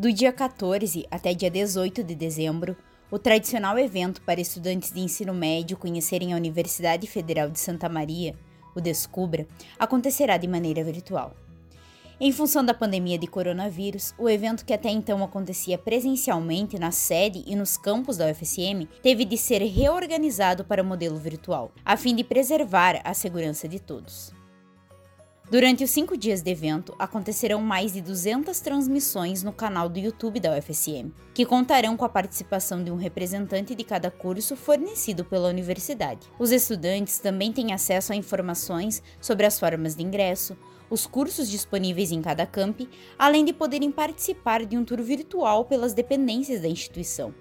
Do dia 14 até dia 18 de dezembro, o tradicional evento para estudantes de ensino médio conhecerem a Universidade Federal de Santa Maria, o Descubra, acontecerá de maneira virtual. Em função da pandemia de coronavírus, o evento que até então acontecia presencialmente na sede e nos campos da UFSM teve de ser reorganizado para o modelo virtual, a fim de preservar a segurança de todos. Durante os cinco dias de evento, acontecerão mais de 200 transmissões no canal do YouTube da UFSM, que contarão com a participação de um representante de cada curso fornecido pela universidade. Os estudantes também têm acesso a informações sobre as formas de ingresso, os cursos disponíveis em cada camp, além de poderem participar de um tour virtual pelas dependências da instituição.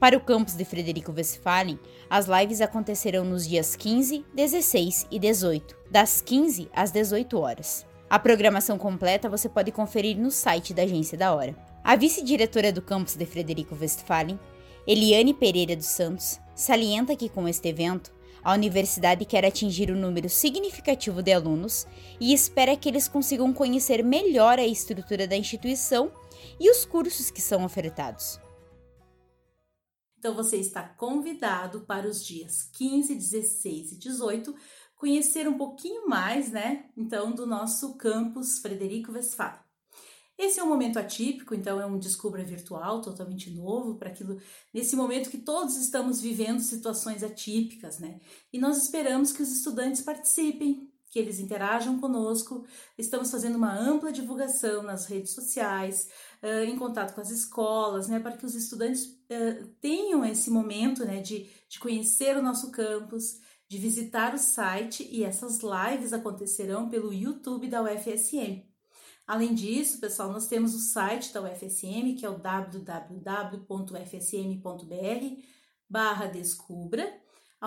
Para o campus de Frederico Westphalen, as lives acontecerão nos dias 15, 16 e 18, das 15 às 18 horas. A programação completa você pode conferir no site da Agência da Hora. A vice-diretora do campus de Frederico Westphalen, Eliane Pereira dos Santos, salienta que com este evento, a universidade quer atingir um número significativo de alunos e espera que eles consigam conhecer melhor a estrutura da instituição e os cursos que são ofertados. Então você está convidado para os dias 15, 16 e 18 conhecer um pouquinho mais, né? Então do nosso campus Frederico Westphalen. Esse é um momento atípico, então é um descubra virtual totalmente novo para aquilo nesse momento que todos estamos vivendo situações atípicas, né? E nós esperamos que os estudantes participem, que eles interajam conosco. Estamos fazendo uma ampla divulgação nas redes sociais, em contato com as escolas, né, para que os estudantes tenham esse momento né, de, de conhecer o nosso campus, de visitar o site e essas lives acontecerão pelo YouTube da UFSM. Além disso, pessoal, nós temos o site da UFSM, que é o www.ufsm.br barra descubra,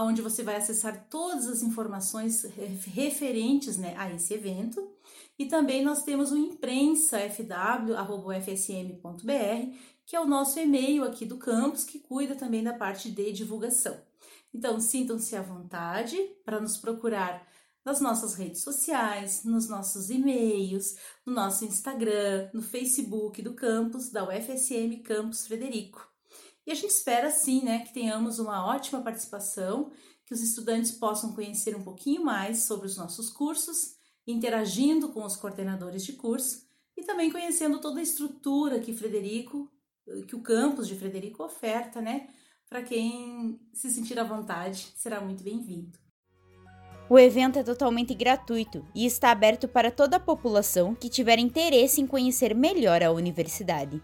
onde você vai acessar todas as informações referentes né, a esse evento. E também nós temos o imprensafw.fsm.br, que é o nosso e-mail aqui do campus, que cuida também da parte de divulgação. Então, sintam-se à vontade para nos procurar nas nossas redes sociais, nos nossos e-mails, no nosso Instagram, no Facebook do campus da UFSM Campus Frederico. E a gente espera sim, né, que tenhamos uma ótima participação, que os estudantes possam conhecer um pouquinho mais sobre os nossos cursos, interagindo com os coordenadores de curso e também conhecendo toda a estrutura que Frederico, que o campus de Frederico oferta, né? Para quem se sentir à vontade, será muito bem-vindo. O evento é totalmente gratuito e está aberto para toda a população que tiver interesse em conhecer melhor a universidade.